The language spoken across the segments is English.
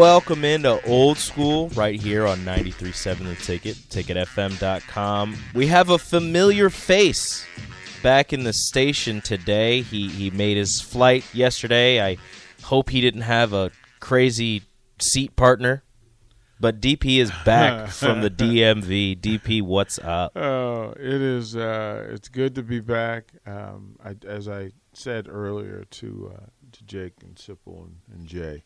Welcome into Old School right here on 93.7 The Ticket, ticketfm.com. We have a familiar face back in the station today. He, he made his flight yesterday. I hope he didn't have a crazy seat partner. But DP is back from the DMV. DP, what's up? Oh, it is. Uh, it's good to be back. Um, I, as I said earlier to uh, to Jake and Sipple and, and Jay,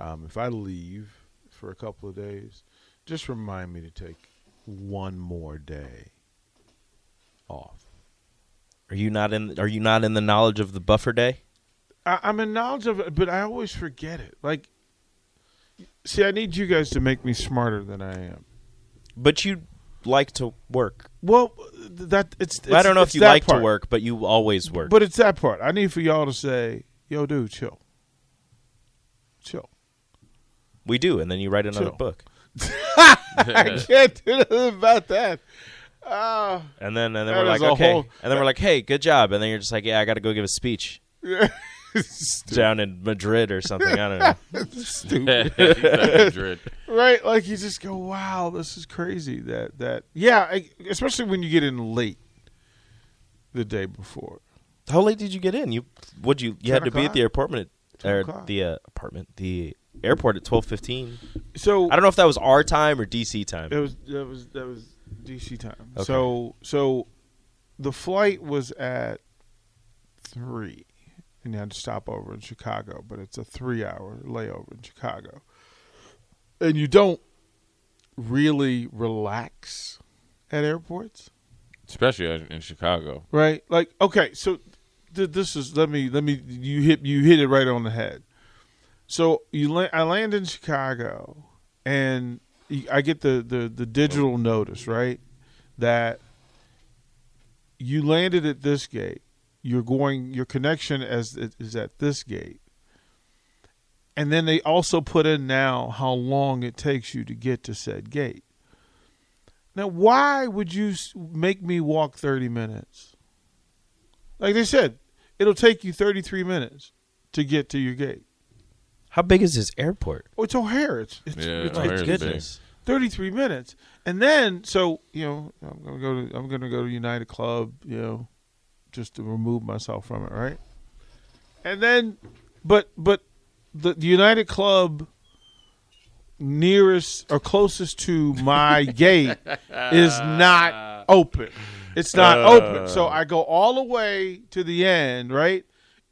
um, if I leave for a couple of days, just remind me to take one more day off. Are you not in? Are you not in the knowledge of the buffer day? I, I'm in knowledge of it, but I always forget it. Like, see, I need you guys to make me smarter than I am. But you like to work. Well, that it's. it's I don't know if you like part. to work, but you always work. But it's that part. I need for y'all to say, "Yo, dude, chill, chill." We do, and then you write another Chill. book, I can't do nothing about that. Ah, and then and then we're like, okay, whole- and then we're like, hey, good job, and then you're just like, yeah, I got to go give a speech down in Madrid or something. I don't know. stupid. Madrid. right? Like you just go, "Wow, this is crazy." That that yeah, I, especially when you get in late the day before. How late did you get in? You would you you had 10 to be at the apartment Ten or o'clock. the uh, apartment the airport at twelve fifteen. So I don't know if that was our time or DC time. It was that was that was DC time. Okay. So so the flight was at three, and you had to stop over in Chicago, but it's a three-hour layover in Chicago, and you don't really relax at airports, Especially in Chicago. right? Like, okay, so th- this is let me let me you hit you hit it right on the head. So you la- I land in Chicago, and I get the the the digital notice right that you landed at this gate. You're going. Your connection as is at this gate, and then they also put in now how long it takes you to get to said gate. Now, why would you make me walk 30 minutes? Like they said, it'll take you 33 minutes to get to your gate. How big is this airport? Oh, it's O'Hare. It's, it's, Yeah, it's, O'Hare's it's big. Goodness. 33 33 minutes. And then, so, you know, I'm going to go to, I'm going to go to United Club, you know, just to remove myself from it, right? And then, but, but the, the United Club nearest or closest to my gate is not open. It's not uh. open. So I go all the way to the end, right?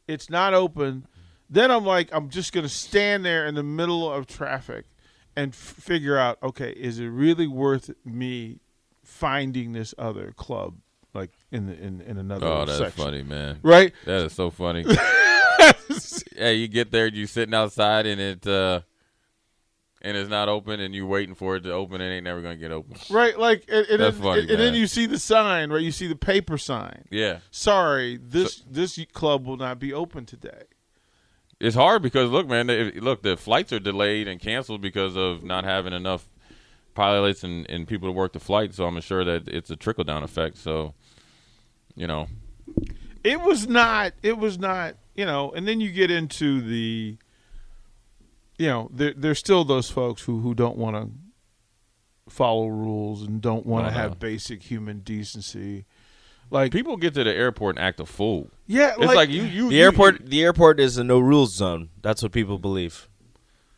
It's not open. Then I'm like, I'm just going to stand there in the middle of traffic and f- figure out, okay, is it really worth me finding this other club, like in the in, in another Oh, that's section, funny, man. right? That is so funny. yeah, you get there, you sitting outside, and it uh, and it's not open, and you're waiting for it to open. And it ain't never gonna get open. Right, like, and, and, That's then, funny, and then you see the sign, right? You see the paper sign. Yeah, Sorry, this this club will not be open today. It's hard because look, man. If, look, the flights are delayed and canceled because of not having enough pilots and, and people to work the flight. So I'm sure that it's a trickle down effect. So, you know, It was not. It was not. You know, and then you get into the. You know, there, there's still those folks who who don't want to follow rules and don't want to Oh, no. have basic human decency. Like people get to the airport and act a fool. Yeah, It's like, you, you The you- airport the airport is a no rules zone. That's what people believe.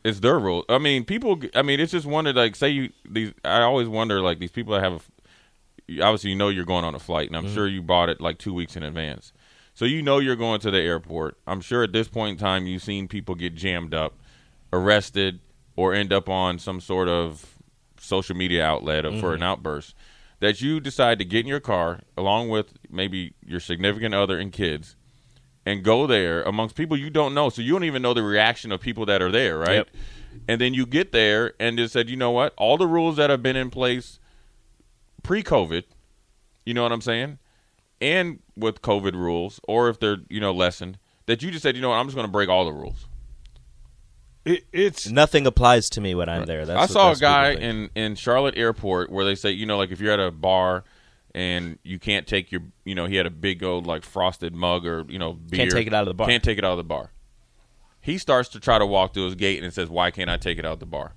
it's their rule. I mean, people. I mean, it's just wondered. Like, say you these. I always wonder, like these people that have, you- obviously you know you're going on a flight, and I'm Mm-hmm. sure you bought it like two weeks in advance. So you know you're going to the airport. I'm sure at this point in time you've seen people get jammed up, arrested, or end up on some sort of social media outlet for Mm-hmm. an outburst. That you decide to get in your car along with maybe your significant other and kids, and go there amongst people you don't know. So you don't even know the reaction of people that are there, right? Yep. And then you get there and just said, you know what? All the rules that have been in place pre-COVID, you know what I'm saying, and with COVID rules, or if they're you know lessened, that you just said, you know what? I'm just going to break all the rules. It, it's Nothing applies to me when I'm there. That's I saw a guy in in Charlotte Airport where they say, you know, like if you're at a bar and you can't take your, you know, he had a big old like frosted mug or you know beer, Can't take it out of the bar. Can't take it out of the bar. He starts to try to walk through his gate and says, "Why can't I take it out the bar?"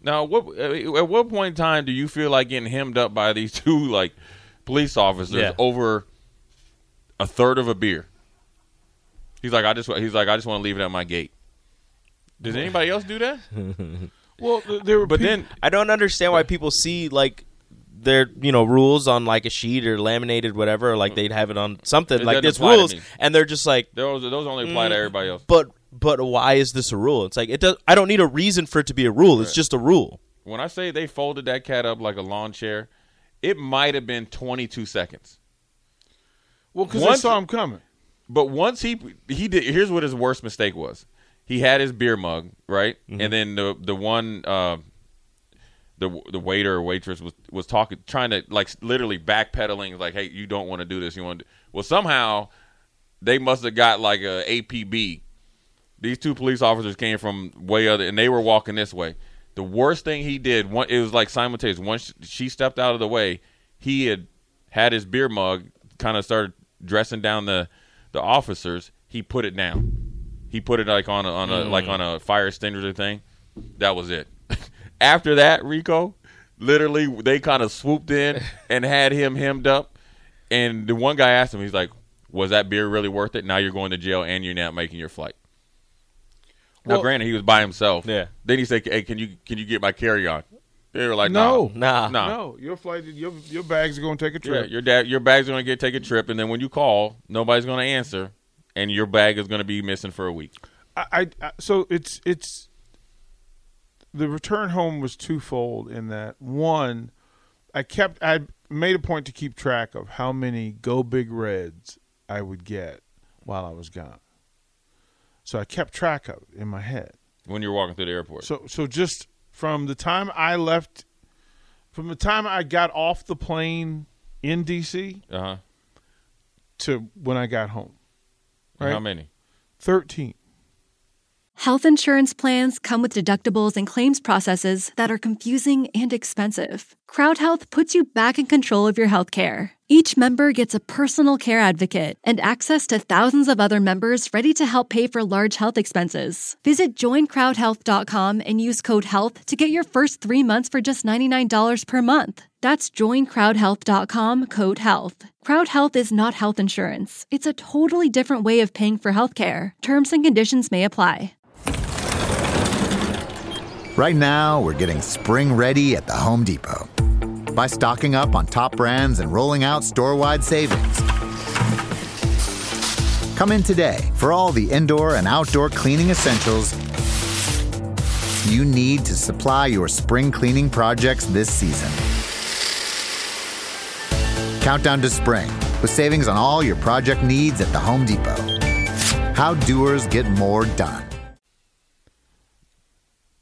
Now, what uh, at what point in time do you feel like getting hemmed up by these two like police officers Yeah. over a third of a beer? He's like, I just he's like, I just want to leave it at my gate. Does anybody else do that? well, there were But peop- then I don't understand why people see like their you know rules on like a sheet or laminated whatever, or like mm-hmm. they'd have it on something It like doesn't this apply to rules, me. and they're just like, those those only apply to mm, everybody else. but but why is this a rule? It's like it does. I don't need a reason for it to be a rule. It's just a rule. When I say they folded that cat up like a lawn chair, it might have been 22 seconds. well, because they once- saw him coming. But once he he did, here's what his worst mistake was. He had his beer mug right, and then the the one uh, the the waiter or waitress was was talking, trying to like literally backpedaling, like, "Hey, you don't want to do this. You want to." Well, somehow they must have got like a APB. These two police officers came from way other, and they were walking this way. The worst thing he did, one, it was like simultaneous. Once she stepped out of the way, he had had his beer mug, kind of started dressing down the the officers. He put it down. He put it like on a, on a like mm. on a fire extinguisher thing. That was it. After that, Rico, literally, they kind of swooped in and had him hemmed up. And the one guy asked him, he's like, "Was that beer really worth it? Now you're going to jail and you're not making your flight." Now, Well- granted, he was by himself. Yeah. Then he said, "Hey, can you can you get my carry on?" They were like, No. "No, Nah. no, No, your flight, your your bags are going to take a Yeah, trip. your dad, your bag's are going to get take a trip, and then when you call, nobody's going to answer, and your bag is going to be missing for a week. I, I, so it's it's the return home was twofold in that one, I kept I made a point to keep track of how many go big reds I would get while I was gone. So I kept track of it in my head. When you're walking through the airport, So so just from the time I left, from the time I got off the plane in DC uh huh. to when I got home, How many? thirteen. Health insurance plans come with deductibles and claims processes that are confusing and expensive. Crowd Health puts you back in control of your health care. Each member gets a personal care advocate and access to thousands of other members ready to help pay for large health expenses. Visit joincrowdhealth.com and use code HEALTH to get your first three months for just $99 per month. That's joincrowdhealth.com code HEALTH. Crowd Health is not health insurance. It's a totally different way of paying for healthcare. Terms and conditions may apply. Right now, we're getting spring ready at the Home Depot by stocking up on top brands and rolling out store wide savings. Come in today for all the indoor and outdoor cleaning essentials you need to supply your spring cleaning projects this season. Countdown to spring with savings on all your project needs at the Home Depot. How doers get more done.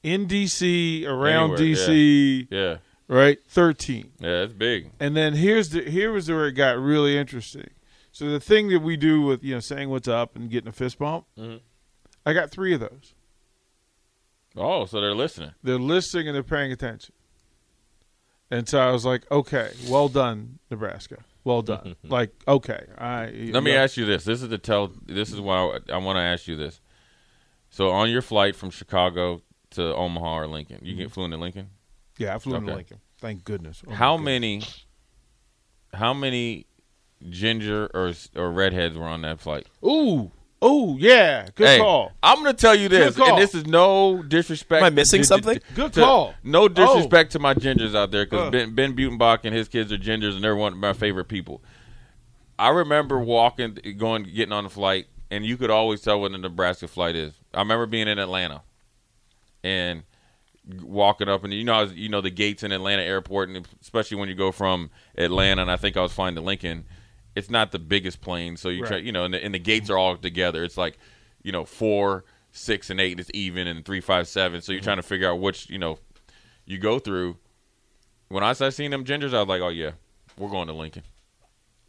In DC, around Anywhere, DC, Yeah, right? Thirteen. yeah, it's big. And then here's the here was where it got really interesting. So the thing that we do with you know saying what's up and getting a fist bump, Mm-hmm. I got three of those. Oh, so they're listening. They're listening and they're paying attention. And so I was like, okay, well done, Nebraska. Well done. like, okay, I Let me ask you this. This is the tell. This is why I, I want to ask you this. So on your flight from Chicago to Omaha or Lincoln, you get mm-hmm. flew into Lincoln. Yeah, I flew into Lincoln. Thank goodness. Oh, how many? How many ginger or or redheads were on that flight? Ooh, Oh yeah, good Hey, call. I'm going to tell you this, and this is no disrespect. Am I missing to- to- something? Good to- call. No Oh. disrespect to my gingers out there because Uh. ben, ben Butenbach and his kids are gingers, and they're one of my favorite people. I remember walking, going, getting on the flight, and you could always tell what a Nebraska flight is. I remember being in Atlanta and walking up, and you know, I was, you know, the gates in Atlanta airport, and especially when you go from Atlanta, and I think I was flying to Lincoln. It's not the biggest plane, so you try, you know, and the, and the gates are all together. It's like, you know, four, six, and eight is even, and three, five, seven. So you're mm-hmm. trying to figure out which, you know, you go through. When I started seeing them gingers, I was like, oh yeah, we're going to Lincoln.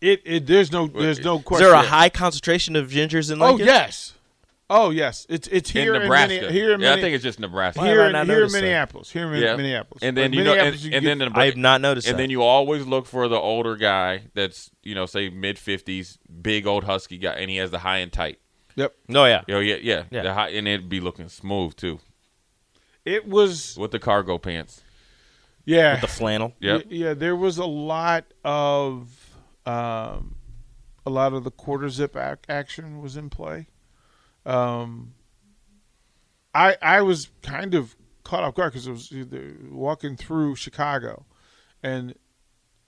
It, it there's no there's no Is question. there a high concentration of gingers in Lincoln? Oh Lincoln? yes, oh yes. It's it's here in Nebraska. Minne- here in yeah, I think it's just Nebraska. Why here in, not here in noticed that? Minneapolis. Here in yeah. Minneapolis. And then Like, you know, and, Minneapolis, you and get- then the, I have not noticed And that. then you always look for the older guy that's you know say mid fifties, big old husky guy, and he has the high and tight. Yep. No, yeah. Oh yeah, yeah, Yeah. The high, and it'd be looking smooth too It was with the cargo pants. yeah. With the flannel. Yeah, Yeah, there was a lot of um, a lot of the quarter zip ac- action was in play. Um, I I was kind of caught off guard because I was walking through Chicago, and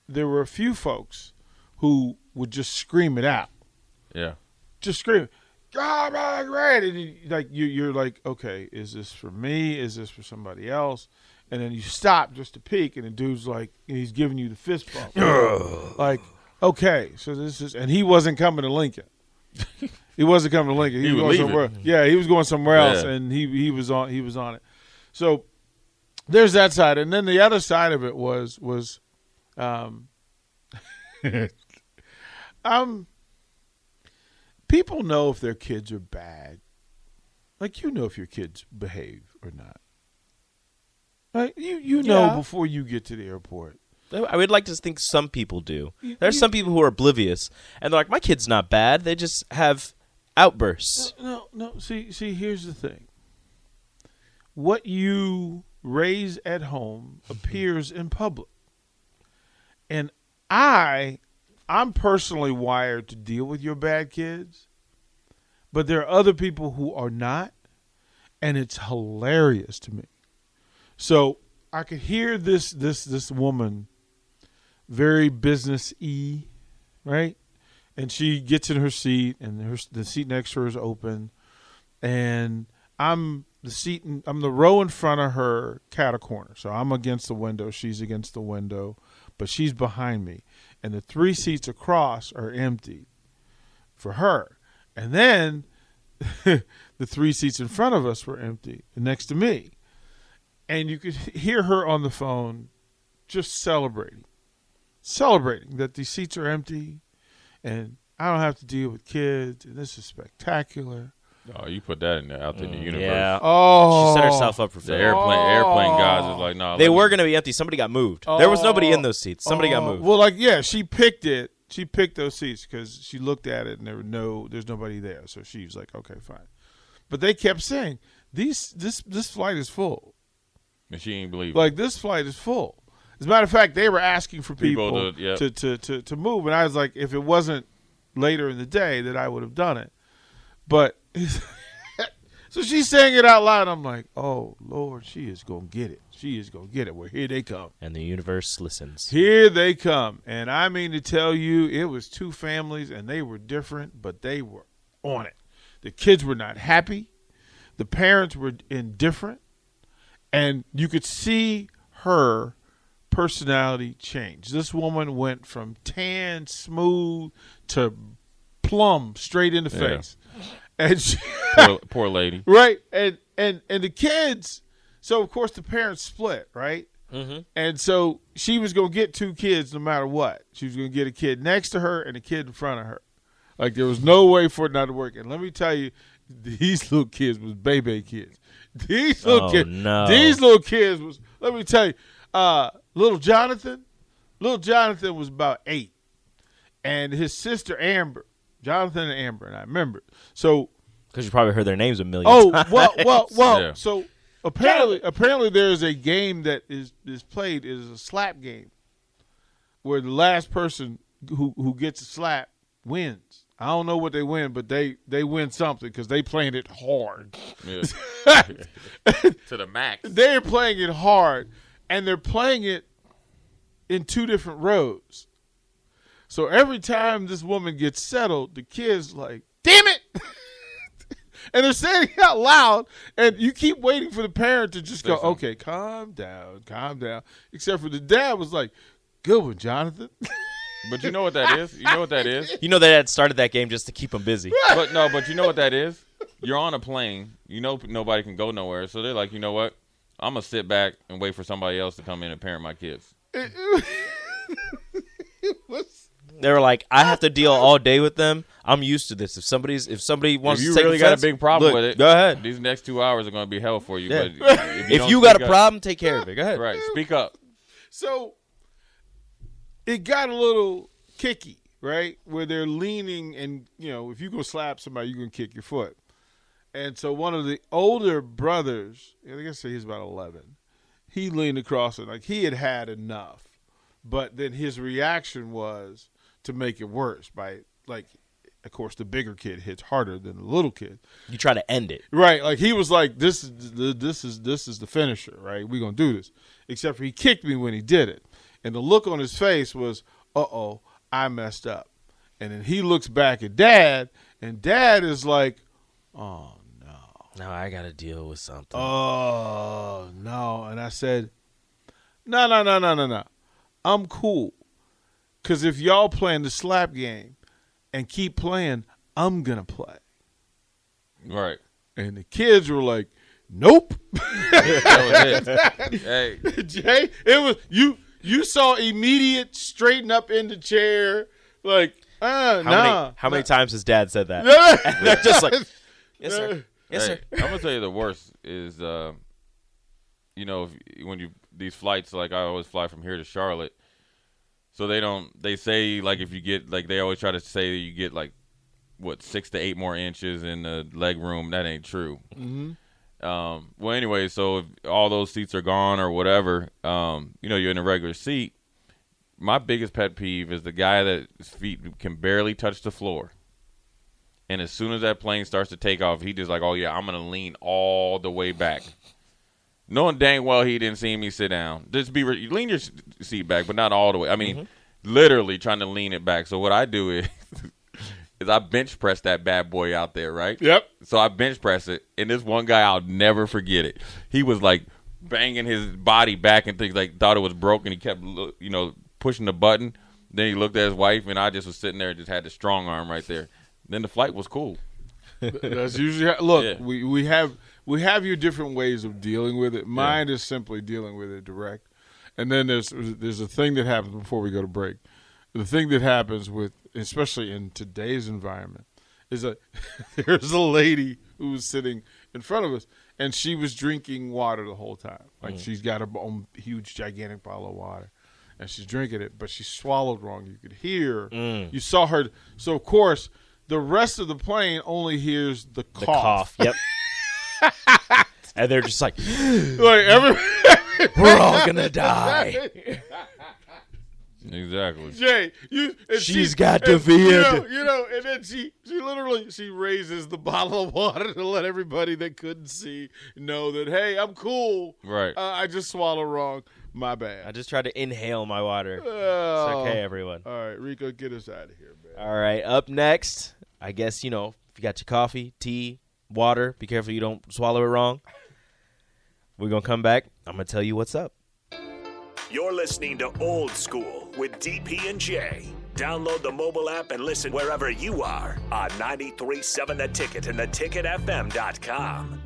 there were a few folks who would just scream it out, Yeah. just scream. God, my red, and you, like you, you're like, okay, is this for me? Is this for somebody else? And then you stop just to peek, and the dude's like, he's giving you the fist bump. like, okay, so this is, and he wasn't coming to Lincoln. he wasn't coming to Lincoln. He, He was, was going leaving. somewhere. Yeah, he was going somewhere else, Yeah. and he he was on he was on it. So there's that side, and then the other side of it was was, um, um, people know if their kids are bad. Like you know if your kids behave or not. Like you you know Yeah. before you get to the airport. I would like to think some people do. There's some people who are oblivious, and they're like, "My kid's not bad. They just have outbursts." No, no. See, see. Here's the thing. What you raise at home appears in public, and I, I'm personally wired to deal with your bad kids, but there are other people who are not, and it's hilarious to me. So I could hear this this this woman, very business y, right? And she gets in her seat and her the seat next to her is open. And i'm the seat in, i'm the row in front of her cat a corner. So i'm against the window she's against the window but she's behind me. And the three seats across are empty for her. And then the three seats in front of us were empty next to me. And you could hear her on the phone just celebrating celebrating that these seats are empty and I don't have to deal with kids, and this is spectacular. Oh, you put that in there, out there in the mm, universe. Yeah. Oh, She set herself up for The failure. airplane airplane guys is oh. like, no. They were going to be empty. Somebody got moved. There was nobody in those seats. Somebody got Oh, moved. Well, like yeah, she picked it. She picked those seats because she looked at it and there were no, there's nobody there. So she was like, okay, fine. But they kept saying these, this, this flight is full. And she ain't believe it. Like this flight is full. As a matter of fact, they were asking for People people, to- yep. to, to, to, to move, and I was like, if it wasn't later in the day, that I would have done it. But so she's saying it out loud. I'm like, oh Lord, she is gonna get it. She is gonna get it. Well, here they come. and the universe listens. Here they come. And I mean to tell you, it was two families and they were different, but they were on it. The kids were not happy. The parents were indifferent. And you could see her personality change. This woman went from tan, smooth to plum straight in the Yeah. face. And she, poor, poor lady. right and and and the kids so of course the parents split right Mm-hmm. and so she was gonna get two kids no matter what she was gonna get a kid next to her and a kid in front of her like there was no way for it not to work and let me tell you these little kids was baby kids these little Oh, kids no. these little kids was let me tell you uh little jonathan little jonathan was about eight and his sister amber jonathan and amber and i remember so Because you probably heard their names a million Oh times. well, well, well. Yeah. So apparently, apparently, there is a game that is is played is a slap game, where the last person who who gets a slap wins. I don't know what they win, but they they win something because they playing it hard. Yeah. to the max. They're playing it hard, and they're playing it in two different rows. So every time this woman gets settled, the kid's like, "Damn it!" and they're saying it out loud, and you keep waiting for the parent to just go, Listen. "Okay, calm down, calm down." Except for the dad was like, "Good one, Jonathan." But you know what that is? You know what that is? You know they had started that game just to keep them busy. But no, but you know what that is? You're on a plane. You know nobody can go nowhere. So they're like, you know what? I'm gonna sit back and wait for somebody else to come in and parent my kids. They were like, I have to deal all day with them. I'm used to this. If somebody's if somebody wants if you to take really got a big problem look, with it, go ahead. These next two hours are gonna be hell for you. Yeah. But if you, If you got speak a up- problem, take care of it. Go ahead. right? Speak up. So it got a little kicky, right? Where they're leaning, and you know, if you go slap somebody, you can kick your foot. And so one of the older brothers, I guess he's about eleven, he leaned across it like he had had enough, but then his reaction was to make it worse by like, of course, the bigger kid hits harder than the little kid. You try to end it. Right, like he was like, "This is the this is this is the finisher, right? We're gonna do this." Except for he kicked me when he did it, and the look on his face was, "Uh oh, I messed up." And then he looks back at Dad, and Dad is like, "Oh Now I got to deal with something. oh no," and I said, "No, no, no, no, no, no, I'm cool, cause if y'all playing the slap game and keep playing, I'm gonna play." Right. And the kids were like, "Nope." That was it. hey, Jay, it was you. You saw immediate straighten up in the chair, like, uh, how nah. many how many times has Dad said that? nah. They're just like, yes sir, yes hey, sir. I'm gonna tell you the worst is, uh, you know, if, when you these flights, like I always fly from here to Charlotte, so they don't. They say like if you get like they always try to say that you get like what six to eight more inches in the leg room. That ain't true. Mm-hmm. Um, well, anyway, so if all those seats are gone or whatever, um, you know, you're in a regular seat. My biggest pet peeve is the guy that his feet can barely touch the floor. And as soon as that plane starts to take off, he just like, oh yeah, I'm gonna lean all the way back, knowing dang well he didn't see me sit down. Just be re- lean your seat back, but not all the way. I mean, mm-hmm. literally trying to lean it back. So what I do is, is I bench press that bad boy out there, right? Yep. So I bench press it, and this one guy, I'll never forget it. He was like banging his body back and things like thought it was broken. He kept, you know, pushing the button. Then he looked at his wife, and I just was sitting there, and just had the strong arm right there. Then the flight was cool. That's usually how, look. Yeah. We we have we have your different ways of dealing with it. Mine is simply dealing with it direct, and then there's there's a thing that happens before we go to break. The thing that happens with, especially in today's environment, is that there's a lady who was sitting in front of us, and she was drinking water the whole time. Like mm. she's got her own huge, gigantic bottle of water, and she's drinking it, but she swallowed wrong. You could hear, mm. you saw her. So of course, the rest of the plane only hears the The cough. cough. Yep. and they're just like, Like every we're all gonna die. Exactly. Jay, you and She's she- got and, defeated. You know, you know, and then she she literally she raises the bottle of water to let everybody that couldn't see know that hey, I'm cool. Right. Uh, I just swallowed wrong. My bad. I just tried to inhale my water. It's Oh. okay, everyone. All right, Rico, get us out of here, man. All right, up next, I guess you know if you got your coffee, tea, water. Be careful you don't swallow it wrong. We're gonna come back. I'm gonna tell you what's up. You're listening to Old School with DP and J. Download the mobile app and listen wherever you are on 93.7 The Ticket and theticketfm.com.